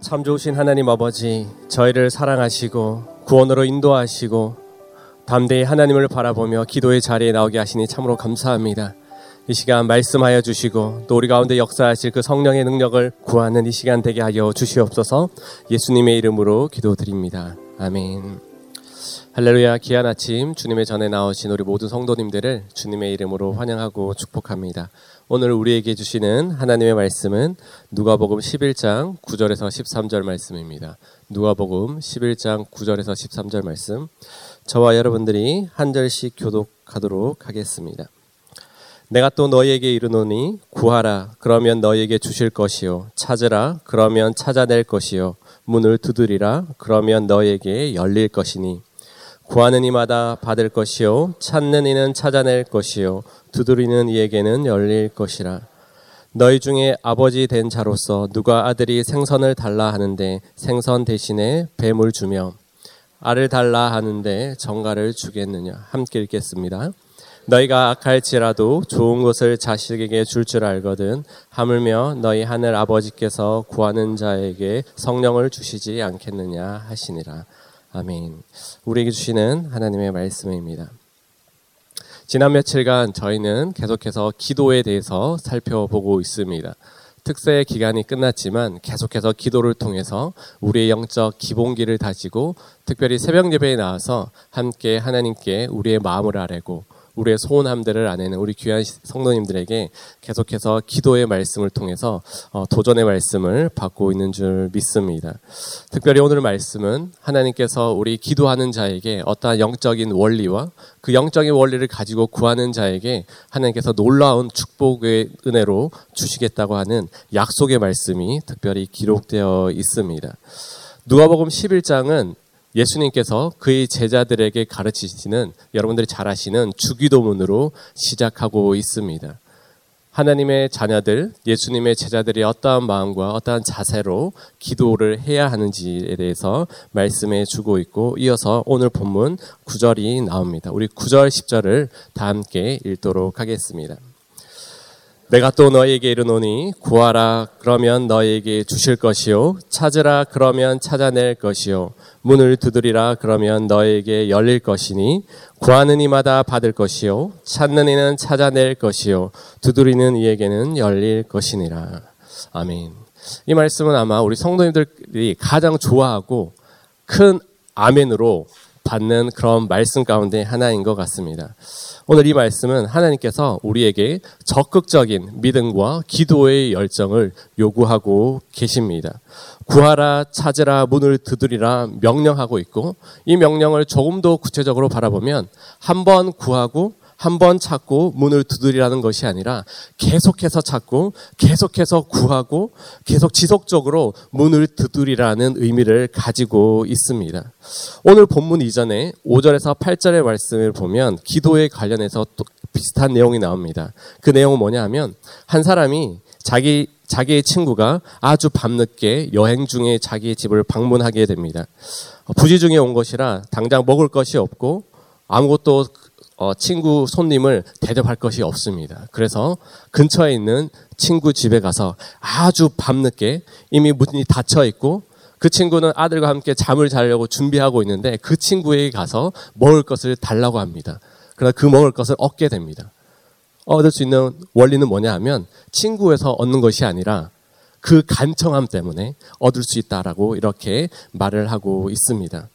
참 좋으신 하나님 아버지, 저희를 사랑하시고 구원으로 인도하시고 담대히 하나님을 바라보며 기도의 자리에 나오게 하시니 참으로 감사합니다. 이 시간 말씀하여 주시고 또 우리 가운데 역사하실 그 성령의 능력을 구하는 이 시간 되게 하여 주시옵소서 예수님의 이름으로 기도드립니다. 아멘. 할렐루야 귀한 아침 주님의 전에 나오신 우리 모든 성도님들을 주님의 이름으로 환영하고 축복합니다. 오늘 우리에게 주시는 하나님의 말씀은 누가복음 11장 9절에서 13절 말씀입니다. 누가복음 11장 9절에서 13절 말씀. 저와 여러분들이 한 절씩 교독하도록 하겠습니다. 내가 또 너희에게 이르노니 구하라 그러면 너희에게 주실 것이요 찾으라 그러면 찾아낼 것이요 문을 두드리라 그러면 너희에게 열릴 것이니 구하는 이마다 받을 것이요 찾는 이는 찾아낼 것이요 두드리는 이에게는 열릴 것이라 너희 중에 아버지 된 자로서 누가 아들이 생선을 달라 하는데 생선 대신에 뱀을 주며 알을 달라 하는데 정가를 주겠느냐 함께 읽겠습니다. 너희가 악할지라도 좋은 것을 자식에게 줄줄 알거든 하물며 너희 하늘 아버지께서 구하는 자에게 성령을 주시지 않겠느냐 하시니라. 아멘. 우리에게 주시는 하나님의 말씀입니다. 지난 며칠간 저희는 계속해서 기도에 대해서 살펴보고 있습니다. 특세 기간이 끝났지만 계속해서 기도를 통해서 우리의 영적 기본기를 다지고 특별히 새벽 예배에 나와서 함께 하나님께 우리의 마음을 아뢰고 우리의 소원함들을 아내는 우리 귀한 성도님들에게 계속해서 기도의 말씀을 통해서 어, 도전의 말씀을 받고 있는 줄 믿습니다. 특별히 오늘 말씀은 하나님께서 우리 기도하는 자에게 어떠한 영적인 원리와 그 영적인 원리를 가지고 구하는 자에게 하나님께서 놀라운 축복의 은혜로 주시겠다고 하는 약속의 말씀이 특별히 기록되어 있습니다. 누가복음 11장은 예수님께서 그의 제자들에게 가르치시는 여러분들이 잘 아시는 주기도문으로 시작하고 있습니다. 하나님의 자녀들, 예수님의 제자들이 어떠한 마음과 어떠한 자세로 기도를 해야 하는지에 대해서 말씀해 주고 있고 이어서 오늘 본문 9절이 나옵니다. 우리 9절, 10절을 다 함께 읽도록 하겠습니다. 내가 또 너희에게 이르노니 구하라 그러면 너희에게 주실 것이요 찾으라 그러면 찾아낼 것이요 문을 두드리라 그러면 너희에게 열릴 것이니 구하는 이마다 받을 것이요 찾는 이는 찾아낼 것이요 두드리는 이에게는 열릴 것이니라 아멘. 이 말씀은 아마 우리 성도님들이 가장 좋아하고 큰 아멘으로 받는 그런 말씀 가운데 하나인 것 같습니다. 오늘 이 말씀은 하나님께서 우리에게 적극적인 믿음과 기도의 열정을 요구하고 계십니다. 구하라, 찾으라, 문을 두드리라 명령하고 있고 이 명령을 조금 더 구체적으로 바라보면 한 번 구하고 한 번 찾고 문을 두드리라는 것이 아니라 계속해서 찾고 계속해서 구하고 계속 지속적으로 문을 두드리라는 의미를 가지고 있습니다. 오늘 본문 이전에 5절에서 8절의 말씀을 보면 기도에 관련해서 또 비슷한 내용이 나옵니다. 그 내용은 뭐냐 하면 한 사람이 자기 자기의 친구가 아주 밤늦게 여행 중에 자기의 집을 방문하게 됩니다. 부지 중에 온 것이라 당장 먹을 것이 없고 아무것도 어, 친구 손님을 대접할 것이 없습니다. 그래서 근처에 있는 친구 집에 가서 아주 밤늦게 이미 문이 닫혀 있고 그 친구는 아들과 함께 잠을 자려고 준비하고 있는데 그 친구에게 가서 먹을 것을 달라고 합니다. 그러나 그 먹을 것을 얻게 됩니다. 얻을 수 있는 원리는 뭐냐 하면 친구에서 얻는 것이 아니라 그 간청함 때문에 얻을 수 있다라고 이렇게 말을 하고 있습니다.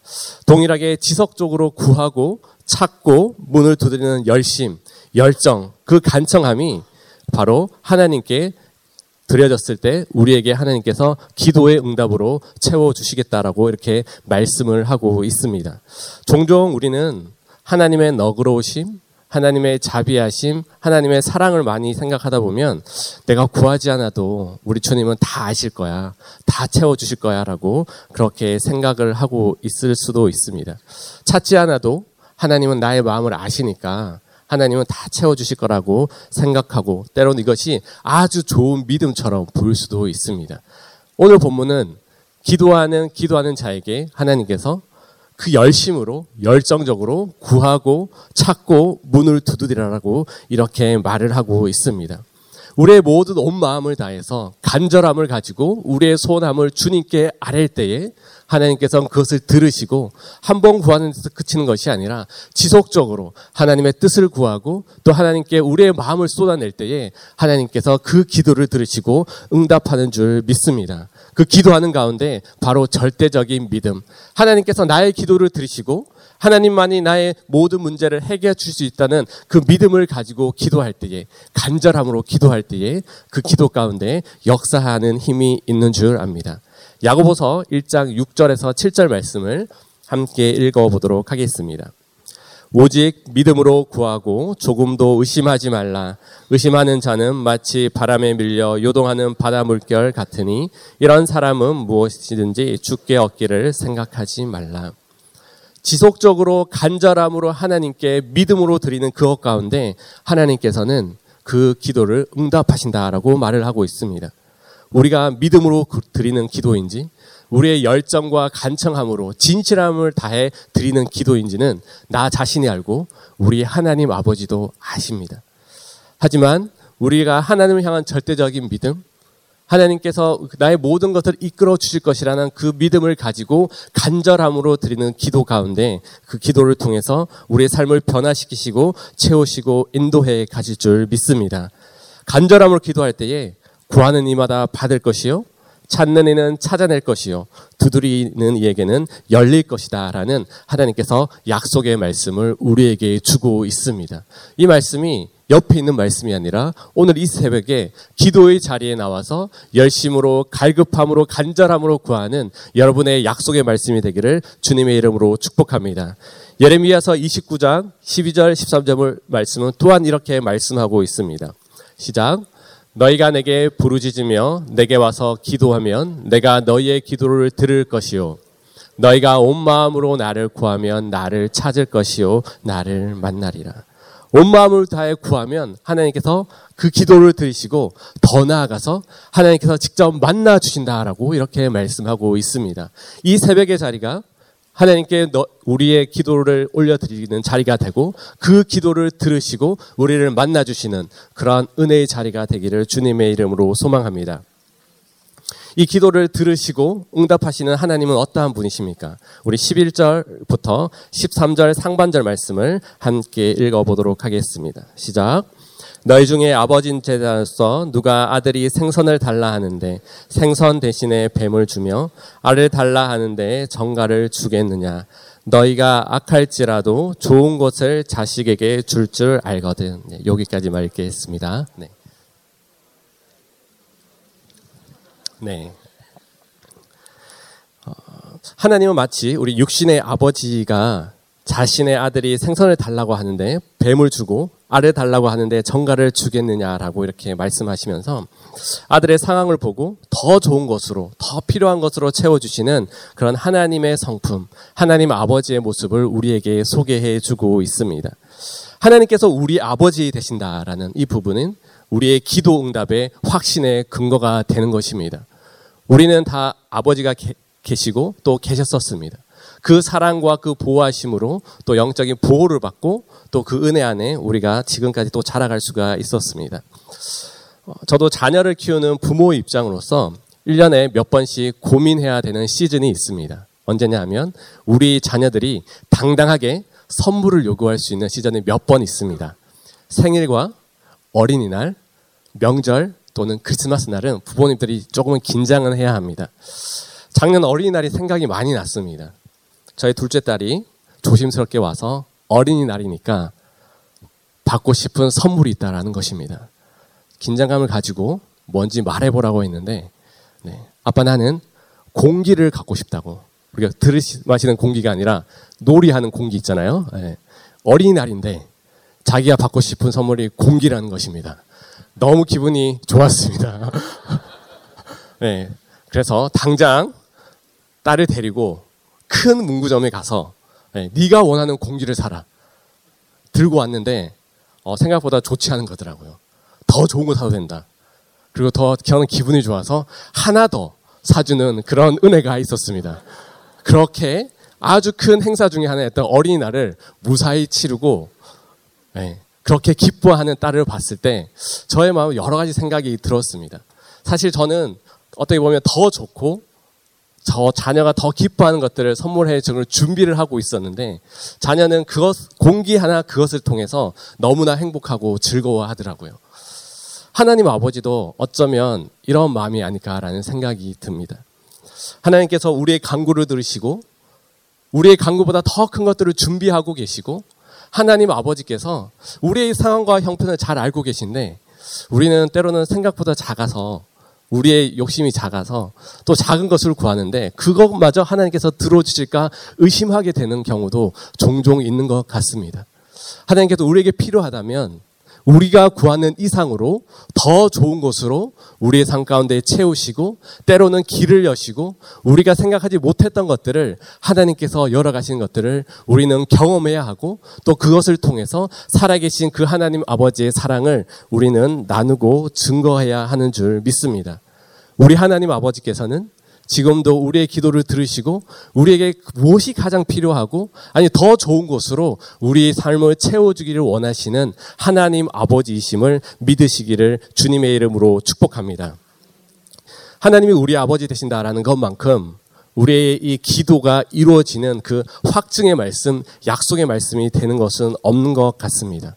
동일하게 지속적으로 구하고 찾고 문을 두드리는 열심, 열정, 그 간청함이 바로 하나님께 드려졌을 때 우리에게 하나님께서 기도의 응답으로 채워주시겠다라고 이렇게 말씀을 하고 있습니다. 종종 우리는 하나님의 너그러우심, 하나님의 자비하심, 하나님의 사랑을 많이 생각하다 보면 내가 구하지 않아도 우리 주님은 다 아실 거야. 다 채워주실 거야. 라고 그렇게 생각을 하고 있을 수도 있습니다. 찾지 않아도 하나님은 나의 마음을 아시니까 하나님은 다 채워주실 거라고 생각하고 때로는 이것이 아주 좋은 믿음처럼 보일 수도 있습니다. 오늘 본문은 기도하는, 기도하는 자에게 하나님께서 그 열심으로 열정적으로 구하고 찾고 문을 두드리라고 이렇게 말을 하고 있습니다. 우리의 모든 온 마음을 다해서 간절함을 가지고 우리의 소원함을 주님께 아랠 때에 하나님께서는 그것을 들으시고 한 번 구하는 데서 그치는 것이 아니라 지속적으로 하나님의 뜻을 구하고 또 하나님께 우리의 마음을 쏟아낼 때에 하나님께서 그 기도를 들으시고 응답하는 줄 믿습니다. 그 기도하는 가운데 바로 절대적인 믿음. 하나님께서 나의 기도를 들으시고 하나님만이 나의 모든 문제를 해결해 줄 수 있다는 그 믿음을 가지고 기도할 때에 간절함으로 기도할 때에 그 기도 가운데 역사하는 힘이 있는 줄 압니다. 야고보서 1장 6절에서 7절 말씀을 함께 읽어 보도록 하겠습니다. 오직 믿음으로 구하고 조금도 의심하지 말라. 의심하는 자는 마치 바람에 밀려 요동하는 바다 물결 같으니 이런 사람은 무엇이든지 죽게 얻기를 생각하지 말라. 지속적으로 간절함으로 하나님께 믿음으로 드리는 그것 가운데 하나님께서는 그 기도를 응답하신다라고 말을 하고 있습니다. 우리가 믿음으로 드리는 기도인지 우리의 열정과 간청함으로 진실함을 다해 드리는 기도인지는 나 자신이 알고 우리 하나님 아버지도 아십니다. 하지만 우리가 하나님을 향한 절대적인 믿음, 하나님께서 나의 모든 것을 이끌어 주실 것이라는 그 믿음을 가지고 간절함으로 드리는 기도 가운데 그 기도를 통해서 우리의 삶을 변화시키시고 채우시고 인도해 가실 줄 믿습니다. 간절함으로 기도할 때에 구하는 이마다 받을 것이요. 찾는 이는 찾아낼 것이요. 두드리는 이에게는 열릴 것이다 라는 하나님께서 약속의 말씀을 우리에게 주고 있습니다. 이 말씀이 옆에 있는 말씀이 아니라 오늘 이 새벽에 기도의 자리에 나와서 열심으로 갈급함으로 간절함으로 구하는 여러분의 약속의 말씀이 되기를 주님의 이름으로 축복합니다. 예레미야서 29장 12절 13절을 말씀은 또한 이렇게 말씀하고 있습니다. 시작. 너희가 내게 부르짖으며 내게 와서 기도하면 내가 너희의 기도를 들을 것이요. 너희가 온 마음으로 나를 구하면 나를 찾을 것이요. 나를 만나리라. 온 마음을 다해 구하면 하나님께서 그 기도를 들으시고 더 나아가서 하나님께서 직접 만나 주신다라고 이렇게 말씀하고 있습니다. 이 새벽의 자리가 하나님께 우리의 기도를 올려드리는 자리가 되고 그 기도를 들으시고 우리를 만나 주시는 그러한 은혜의 자리가 되기를 주님의 이름으로 소망합니다. 이 기도를 들으시고 응답하시는 하나님은 어떠한 분이십니까? 우리 11절부터 13절 상반절 말씀을 함께 읽어보도록 하겠습니다. 시작. 너희 중에 아버진 제자로서 누가 아들이 생선을 달라 하는데 생선 대신에 뱀을 주며 알을 달라 하는데 정가를 주겠느냐? 너희가 악할지라도 좋은 것을 자식에게 줄줄 줄 알거든. 네, 여기까지만 읽겠습니다. 네. 네. 어, 하나님은 마치 우리 육신의 아버지가 자신의 아들이 생선을 달라고 하는데 뱀을 주고 알을 달라고 하는데 정가를 주겠느냐라고 이렇게 말씀하시면서 아들의 상황을 보고 더 좋은 것으로 더 필요한 것으로 채워주시는 그런 하나님의 성품, 하나님 아버지의 모습을 우리에게 소개해 주고 있습니다. 하나님께서 우리 아버지 되신다라는 이 부분은 우리의 기도 응답의 확신의 근거가 되는 것입니다. 우리는 다 아버지가 게, 계시고 또 계셨었습니다. 그 사랑과 그 보호하심으로 또 영적인 보호를 받고 또 그 은혜 안에 우리가 지금까지 또 자라갈 수가 있었습니다. 어, 저도 자녀를 키우는 부모의 입장으로서 1년에 몇 번씩 고민해야 되는 시즌이 있습니다. 언제냐 하면 우리 자녀들이 당당하게 선물을 요구할 수 있는 시즌이 몇 번 있습니다. 생일과 어린이날, 명절, 또는 크리스마스 날은 부모님들이 조금은 긴장을 해야 합니다. 작년 어린이날이 생각이 많이 났습니다. 저희 둘째 딸이 조심스럽게 와서 어린이날이니까 받고 싶은 선물이 있다라는 것입니다. 긴장감을 가지고 뭔지 말해보라고 했는데, 네. 아빠 나는 공기를 갖고 싶다고. 우리가 들으시, 마시는 공기가 아니라 놀이하는 공기 있잖아요. 네. 어린이날인데 자기가 받고 싶은 선물이 공기라는 것입니다. 너무 기분이 좋았습니다. 네. 그래서 당장 딸을 데리고 큰 문구점에 가서 네, 네가 원하는 공기를 사라. 들고 왔는데 어, 생각보다 좋지 않은 거더라고요. 더 좋은 거 사도 된다. 그리고 더 저는 기분이 좋아서 하나 더 사주는 그런 은혜가 있었습니다. 그렇게 아주 큰 행사 중에 하나였던 어린이날을 무사히 치르고 네, 그렇게 기뻐하는 딸을 봤을 때 저의 마음에 여러 가지 생각이 들었습니다. 사실 저는 어떻게 보면 더 좋고 저 자녀가 더 기뻐하는 것들을 선물해 주는 준비를 하고 있었는데 자녀는 그것 공기 하나 그것을 통해서 너무나 행복하고 즐거워하더라고요. 하나님 아버지도 어쩌면 이런 마음이 아닐까라는 생각이 듭니다. 하나님께서 우리의 간구를 들으시고 우리의 간구보다 더 큰 것들을 준비하고 계시고 하나님 아버지께서 우리의 상황과 형편을 잘 알고 계신데 우리는 때로는 생각보다 작아서 우리의 욕심이 작아서 또 작은 것을 구하는데 그것마저 하나님께서 들어주실까 의심하게 되는 경우도 종종 있는 것 같습니다. 하나님께서 우리에게 필요하다면 우리가 구하는 이상으로 더 좋은 곳으로 우리의 삶 가운데 채우시고 때로는 길을 여시고 우리가 생각하지 못했던 것들을 하나님께서 열어가신 것들을 우리는 경험해야 하고 또 그것을 통해서 살아계신 그 하나님 아버지의 사랑을 우리는 나누고 증거해야 하는 줄 믿습니다. 우리 하나님 아버지께서는 지금도 우리의 기도를 들으시고 우리에게 무엇이 가장 필요하고 아니 더 좋은 곳으로 우리의 삶을 채워주기를 원하시는 하나님 아버지이심을 믿으시기를 주님의 이름으로 축복합니다. 하나님이 우리 아버지 되신다라는 것만큼 우리의 이 기도가 이루어지는 그 확증의 말씀, 약속의 말씀이 되는 것은 없는 것 같습니다.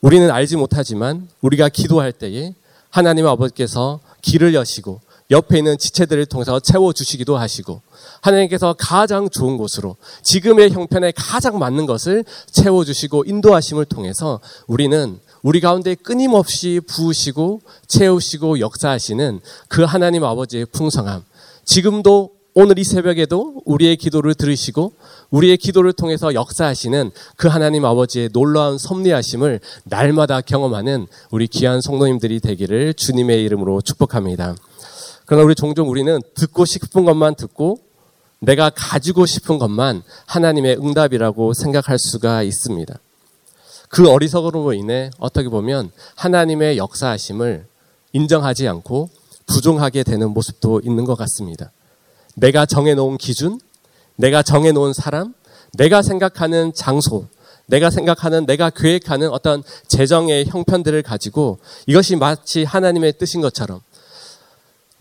우리는 알지 못하지만 우리가 기도할 때에 하나님 아버지께서 길을 여시고 옆에 있는 지체들을 통해서 채워주시기도 하시고 하나님께서 가장 좋은 곳으로 지금의 형편에 가장 맞는 것을 채워주시고 인도하심을 통해서 우리는 우리 가운데 끊임없이 부으시고 채우시고 역사하시는 그 하나님 아버지의 풍성함 지금도 오늘 이 새벽에도 우리의 기도를 들으시고 우리의 기도를 통해서 역사하시는 그 하나님 아버지의 놀라운 섭리하심을 날마다 경험하는 우리 귀한 성도님들이 되기를 주님의 이름으로 축복합니다. 그러나 우리 종종 우리는 듣고 싶은 것만 듣고 내가 가지고 싶은 것만 하나님의 응답이라고 생각할 수가 있습니다. 그 어리석음으로 인해 어떻게 보면 하나님의 역사하심을 인정하지 않고 부정하게 되는 모습도 있는 것 같습니다. 내가 정해놓은 기준, 내가 정해놓은 사람, 내가 생각하는 장소, 내가 생각하는, 내가 계획하는 어떤 재정의 형편들을 가지고 이것이 마치 하나님의 뜻인 것처럼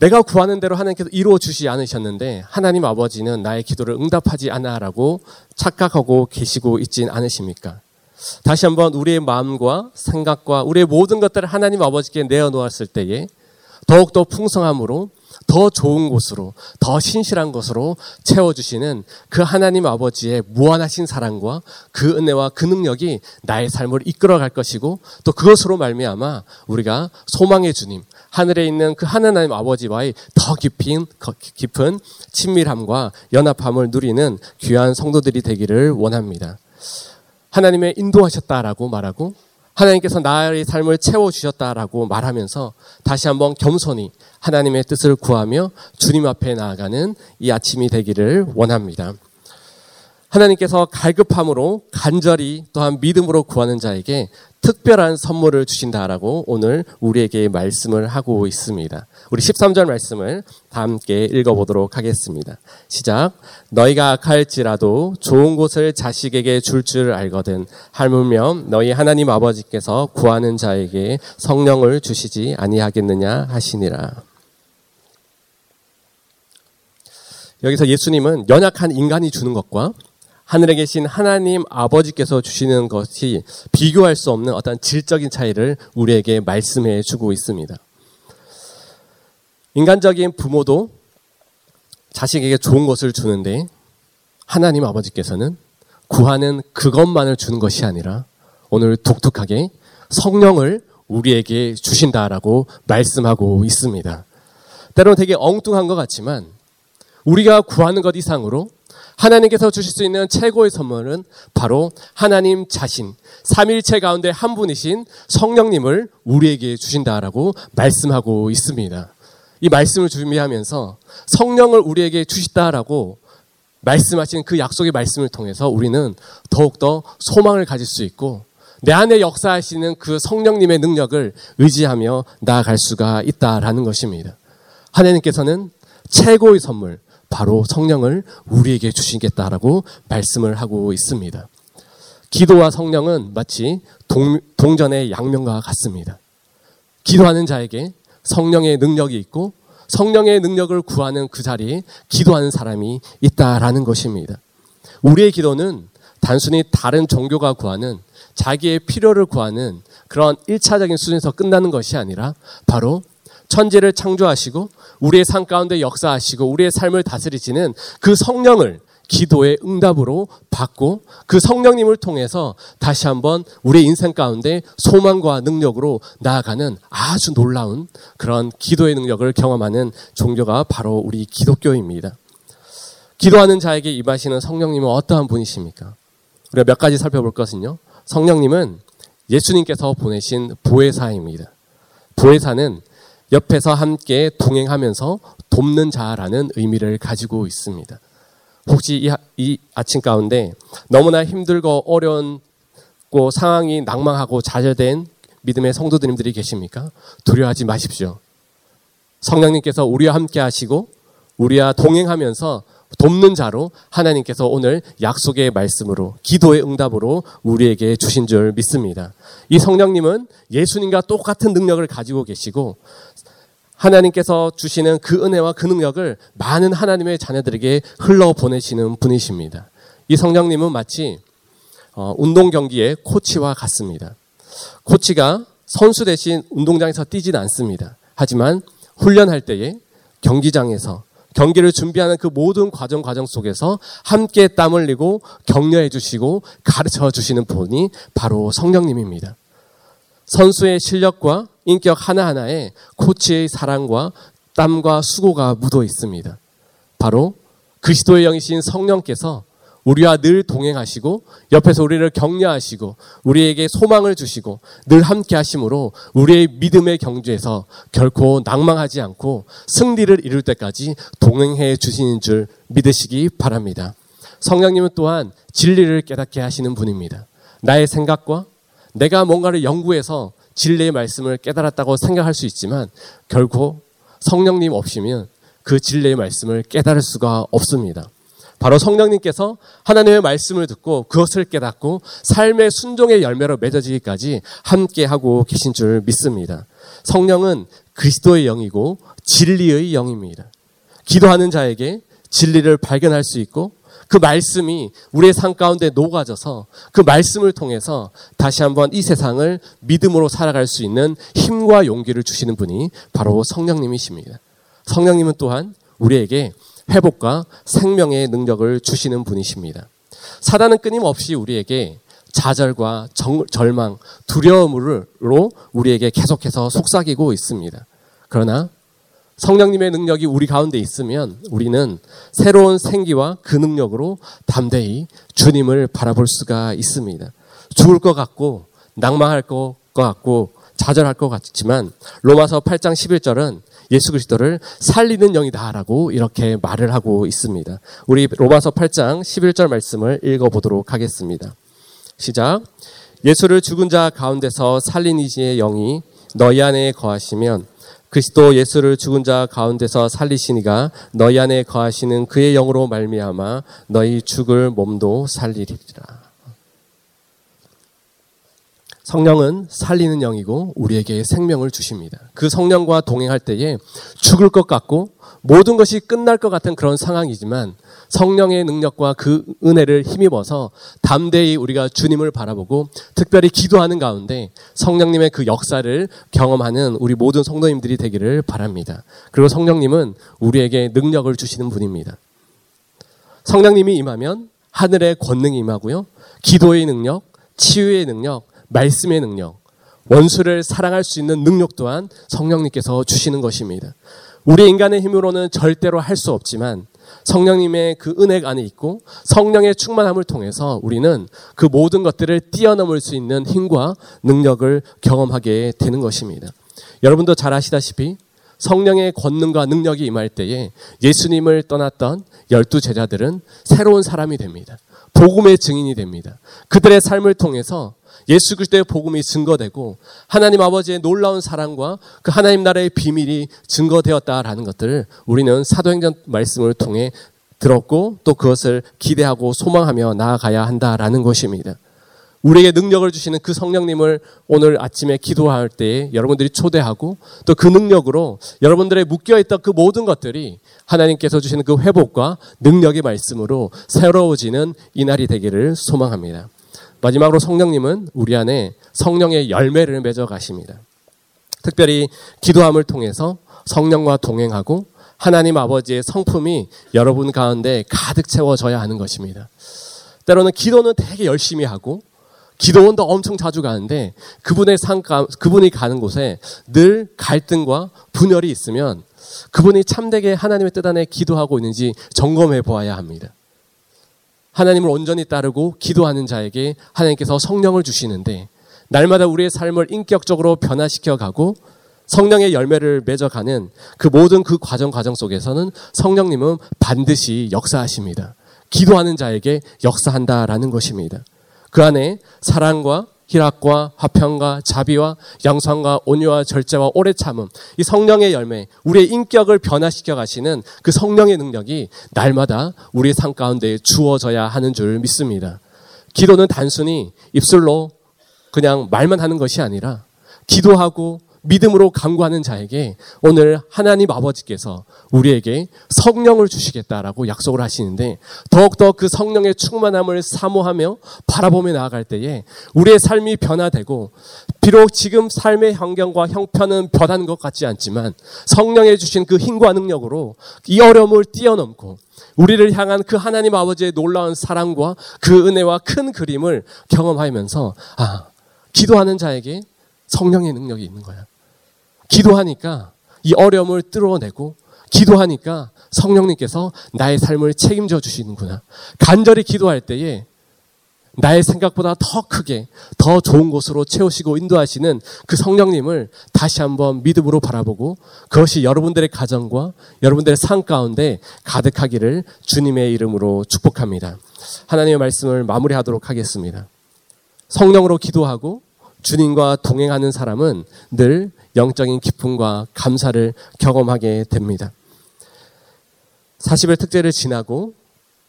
내가 구하는 대로 하나님께서 이루어 주지 않으셨는데 하나님 아버지는 나의 기도를 응답하지 않아라고 착각하고 계시고 있진 않으십니까? 다시 한번 우리의 마음과 생각과 우리의 모든 것들을 하나님 아버지께 내어놓았을 때에 더욱더 풍성함으로 더 좋은 곳으로, 더 신실한 곳으로 채워주시는 그 하나님 아버지의 무한하신 사랑과 그 은혜와 그 능력이 나의 삶을 이끌어갈 것이고 또 그것으로 말미암아 우리가 소망의 주님, 하늘에 있는 그 하나님 아버지와의 더 깊은, 깊은 친밀함과 연합함을 누리는 귀한 성도들이 되기를 원합니다. 하나님의 인도하셨다라고 말하고 하나님께서 나의 삶을 채워주셨다라고 말하면서 다시 한번 겸손히 하나님의 뜻을 구하며 주님 앞에 나아가는 이 아침이 되기를 원합니다. 하나님께서 갈급함으로 간절히 또한 믿음으로 구하는 자에게 특별한 선물을 주신다라고 오늘 우리에게 말씀을 하고 있습니다. 우리 13절 말씀을 다 함께 읽어보도록 하겠습니다. 시작. 너희가 악할지라도 좋은 곳을 자식에게 줄줄 알거든 할물며 너희 하나님 아버지께서 구하는 자에게 성령을 주시지 아니하겠느냐 하시니라. 여기서 예수님은 연약한 인간이 주는 것과 하늘에 계신 하나님 아버지께서 주시는 것이 비교할 수 없는 어떤 질적인 차이를 우리에게 말씀해 주고 있습니다. 인간적인 부모도 자식에게 좋은 것을 주는데 하나님 아버지께서는 구하는 그것만을 주는 것이 아니라 오늘 독특하게 성령을 우리에게 주신다라고 말씀하고 있습니다. 때로는 되게 엉뚱한 것 같지만 우리가 구하는 것 이상으로 하나님께서 주실 수 있는 최고의 선물은 바로 하나님 자신, 삼일체 가운데 한 분이신 성령님을 우리에게 주신다라고 말씀하고 있습니다. 이 말씀을 준비하면서 성령을 우리에게 주시다라고 말씀하신 그 약속의 말씀을 통해서 우리는 더욱더 소망을 가질 수 있고 내 안에 역사하시는 그 성령님의 능력을 의지하며 나아갈 수가 있다라는 것입니다. 하나님께서는 최고의 선물, 바로 성령을 우리에게 주시겠다라고 말씀을 하고 있습니다. 기도와 성령은 마치 동, 동전의 양면과 같습니다. 기도하는 자에게 성령의 능력이 있고 성령의 능력을 구하는 그 자리에 기도하는 사람이 있다라는 것입니다. 우리의 기도는 단순히 다른 종교가 구하는 자기의 필요를 구하는 그런 1차적인 수준에서 끝나는 것이 아니라 바로 천지를 창조하시고 우리의 삶 가운데 역사하시고 우리의 삶을 다스리시는 그 성령을 기도의 응답으로 받고 그 성령님을 통해서 다시 한번 우리 인생 가운데 소망과 능력으로 나아가는 아주 놀라운 그런 기도의 능력을 경험하는 종교가 바로 우리 기독교입니다. 기도하는 자에게 임하시는 성령님은 어떠한 분이십니까? 우리가 몇 가지 살펴볼 것은요. 성령님은 예수님께서 보내신 보혜사입니다. 보혜사는 옆에서 함께 동행하면서 돕는 자라는 의미를 가지고 있습니다. 혹시 이, 이 아침 가운데 너무나 힘들고 어려운고 상황이 낭망하고 좌절된 믿음의 성도들님들이 계십니까? 두려워하지 마십시오. 성령님께서 우리와 함께 하시고 우리와 동행하면서 돕는 자로 하나님께서 오늘 약속의 말씀으로 기도의 응답으로 우리에게 주신 줄 믿습니다. 이 성령님은 예수님과 똑같은 능력을 가지고 계시고 하나님께서 주시는 그 은혜와 그 능력을 많은 하나님의 자녀들에게 흘러 보내시는 분이십니다. 이 성령님은 마치 어, 운동 경기의 코치와 같습니다. 코치가 선수 대신 운동장에서 뛰진 않습니다. 하지만 훈련할 때에 경기장에서 경기를 준비하는 그 모든 과정 과정 속에서 함께 땀 흘리고 격려해 주시고 가르쳐 주시는 분이 바로 성령님입니다. 선수의 실력과 인격 하나하나에 코치의 사랑과 땀과 수고가 묻어 있습니다. 바로 그리스도의 영이신 성령께서 우리와 늘 동행하시고 옆에서 우리를 격려하시고 우리에게 소망을 주시고 늘 함께 하심으로 우리의 믿음의 경주에서 결코 낭망하지 않고 승리를 이룰 때까지 동행해 주시는 줄 믿으시기 바랍니다. 성령님은 또한 진리를 깨닫게 하시는 분입니다. 나의 생각과 내가 뭔가를 연구해서 진리의 말씀을 깨달았다고 생각할 수 있지만 결코 성령님 없이면 그 진리의 말씀을 깨달을 수가 없습니다. 바로 성령님께서 하나님의 말씀을 듣고 그것을 깨닫고 삶의 순종의 열매로 맺어지기까지 함께 하고 계신 줄 믿습니다. 성령은 그리스도의 영이고 진리의 영입니다. 기도하는 자에게 진리를 발견할 수 있고 그 말씀이 우리의 삶 가운데 녹아져서 그 말씀을 통해서 다시 한번 이 세상을 믿음으로 살아갈 수 있는 힘과 용기를 주시는 분이 바로 성령님이십니다. 성령님은 또한 우리에게 회복과 생명의 능력을 주시는 분이십니다. 사단은 끊임없이 우리에게 좌절과 정, 절망, 두려움으로 우리에게 계속해서 속삭이고 있습니다. 그러나 성령님의 능력이 우리 가운데 있으면 우리는 새로운 생기와 그 능력으로 담대히 주님을 바라볼 수가 있습니다. 죽을 것 같고 낭망할 것 같고 좌절할 것 같지만 로마서 8장 11절은 예수 그리스도를 살리는 영이다라고 이렇게 말을 하고 있습니다. 우리 로마서 8장 11절 말씀을 읽어 보도록 하겠습니다. 시작. 예수를 죽은 자 가운데서 살린 이지의 영이 너희 안에 거하시면 그리스도 예수를 죽은 자 가운데서 살리시니가 너희 안에 거하시는 그의 영으로 말미암아 너희 죽을 몸도 살리리라. 성령은 살리는 영이고 우리에게 생명을 주십니다. 그 성령과 동행할 때에 죽을 것 같고 모든 것이 끝날 것 같은 그런 상황이지만 성령의 능력과 그 은혜를 힘입어서 담대히 우리가 주님을 바라보고 특별히 기도하는 가운데 성령님의 그 역사를 경험하는 우리 모든 성도님들이 되기를 바랍니다. 그리고 성령님은 우리에게 능력을 주시는 분입니다. 성령님이 임하면 하늘의 권능이 임하고요. 기도의 능력, 치유의 능력, 말씀의 능력, 원수를 사랑할 수 있는 능력 또한 성령님께서 주시는 것입니다. 우리 인간의 힘으로는 절대로 할 수 없지만 성령님의 그 은혜가 안에 있고 성령의 충만함을 통해서 우리는 그 모든 것들을 뛰어넘을 수 있는 힘과 능력을 경험하게 되는 것입니다. 여러분도 잘 아시다시피 성령의 권능과 능력이 임할 때에 예수님을 떠났던 열두 제자들은 새로운 사람이 됩니다. 복음의 증인이 됩니다. 그들의 삶을 통해서 예수 그리스도의 복음이 증거되고 하나님 아버지의 놀라운 사랑과 그 하나님 나라의 비밀이 증거되었다라는 것들을 우리는 사도행전 말씀을 통해 들었고 또 그것을 기대하고 소망하며 나아가야 한다라는 것입니다. 우리에게 능력을 주시는 그 성령님을 오늘 아침에 기도할 때 여러분들이 초대하고 또 그 능력으로 여러분들의 묶여있던 그 모든 것들이 하나님께서 주시는 그 회복과 능력의 말씀으로 새로워지는 이날이 되기를 소망합니다. 마지막으로 성령님은 우리 안에 성령의 열매를 맺어 가십니다. 특별히 기도함을 통해서 성령과 동행하고 하나님 아버지의 성품이 여러분 가운데 가득 채워져야 하는 것입니다. 때로는 기도는 되게 열심히 하고 기도원도 엄청 자주 가는데 그분의 상가, 그분이 가는 곳에 늘 갈등과 분열이 있으면 그분이 참되게 하나님의 뜻 안에 기도하고 있는지 점검해 보아야 합니다. 하나님을 온전히 따르고 기도하는 자에게 하나님께서 성령을 주시는데 날마다 우리의 삶을 인격적으로 변화시켜 가고 성령의 열매를 맺어가는 그 모든 그 과정 과정 속에서는 성령님은 반드시 역사하십니다. 기도하는 자에게 역사한다라는 것입니다. 그 안에 사랑과 희락과 화평과 자비와 양상과 온유와 절제와 오래 참음 이 성령의 열매 우리의 인격을 변화시켜 가시는 그 성령의 능력이 날마다 우리의 삶 가운데 주어져야 하는 줄 믿습니다. 기도는 단순히 입술로 그냥 말만 하는 것이 아니라 기도하고 믿음으로 강구하는 자에게 오늘 하나님 아버지께서 우리에게 성령을 주시겠다라고 약속을 하시는데 더욱더 그 성령의 충만함을 사모하며 바라보며 나아갈 때에 우리의 삶이 변화되고 비록 지금 삶의 환경과 형편은 변한 것 같지 않지만 성령의 주신 그 힘과 능력으로 이 어려움을 뛰어넘고 우리를 향한 그 하나님 아버지의 놀라운 사랑과 그 은혜와 큰 그림을 경험하면서 아 기도하는 자에게 성령의 능력이 있는 거야. 기도하니까 이 어려움을 뚫어내고 기도하니까 성령님께서 나의 삶을 책임져 주시는구나. 간절히 기도할 때에 나의 생각보다 더 크게 더 좋은 곳으로 채우시고 인도하시는 그 성령님을 다시 한번 믿음으로 바라보고 그것이 여러분들의 가정과 여러분들의 삶 가운데 가득하기를 주님의 이름으로 축복합니다. 하나님의 말씀을 마무리하도록 하겠습니다. 성령으로 기도하고 주님과 동행하는 사람은 늘 영적인 기쁨과 감사를 경험하게 됩니다. 40일 특제를 지나고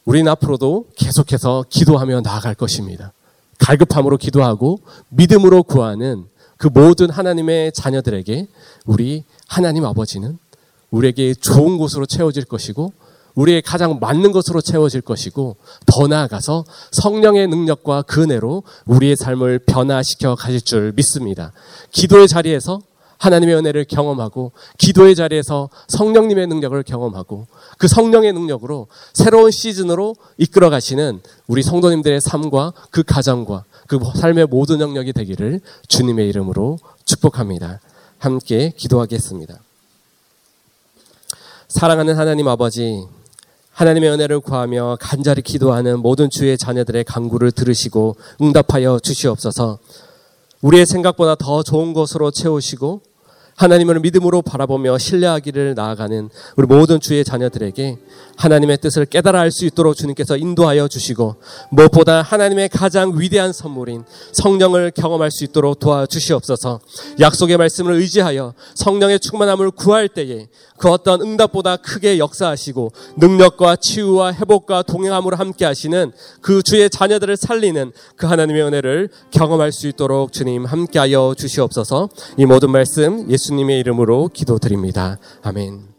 우리는 앞으로도 계속해서 기도하며 나아갈 것입니다. 갈급함으로 기도하고 믿음으로 구하는 그 모든 하나님의 자녀들에게 우리 하나님 아버지는 우리에게 좋은 곳으로 채워질 것이고 우리의 가장 맞는 것으로 채워질 것이고 더 나아가서 성령의 능력과 그 은혜로 우리의 삶을 변화시켜 가실 줄 믿습니다. 기도의 자리에서 하나님의 은혜를 경험하고 기도의 자리에서 성령님의 능력을 경험하고 그 성령의 능력으로 새로운 시즌으로 이끌어 가시는 우리 성도님들의 삶과 그 가정과 그 삶의 모든 영역이 되기를 주님의 이름으로 축복합니다. 함께 기도하겠습니다. 사랑하는 하나님 아버지, 하나님의 은혜를 구하며 간절히 기도하는 모든 주의 자녀들의 간구를 들으시고 응답하여 주시옵소서. 우리의 생각보다 더 좋은 것으로 채우시고 하나님을 믿음으로 바라보며 신뢰하기를 나아가는 우리 모든 주의 자녀들에게 하나님의 뜻을 깨달아 알 수 있도록 주님께서 인도하여 주시고 무엇보다 하나님의 가장 위대한 선물인 성령을 경험할 수 있도록 도와주시옵소서. 약속의 말씀을 의지하여 성령의 충만함을 구할 때에 그 어떤 응답보다 크게 역사하시고 능력과 치유와 회복과 동행함으로 함께 하시는 그 주의 자녀들을 살리는 그 하나님의 은혜를 경험할 수 있도록 주님 함께하여 주시옵소서 이 모든 말씀 예수님의 이름으로 기도드립니다. 아멘.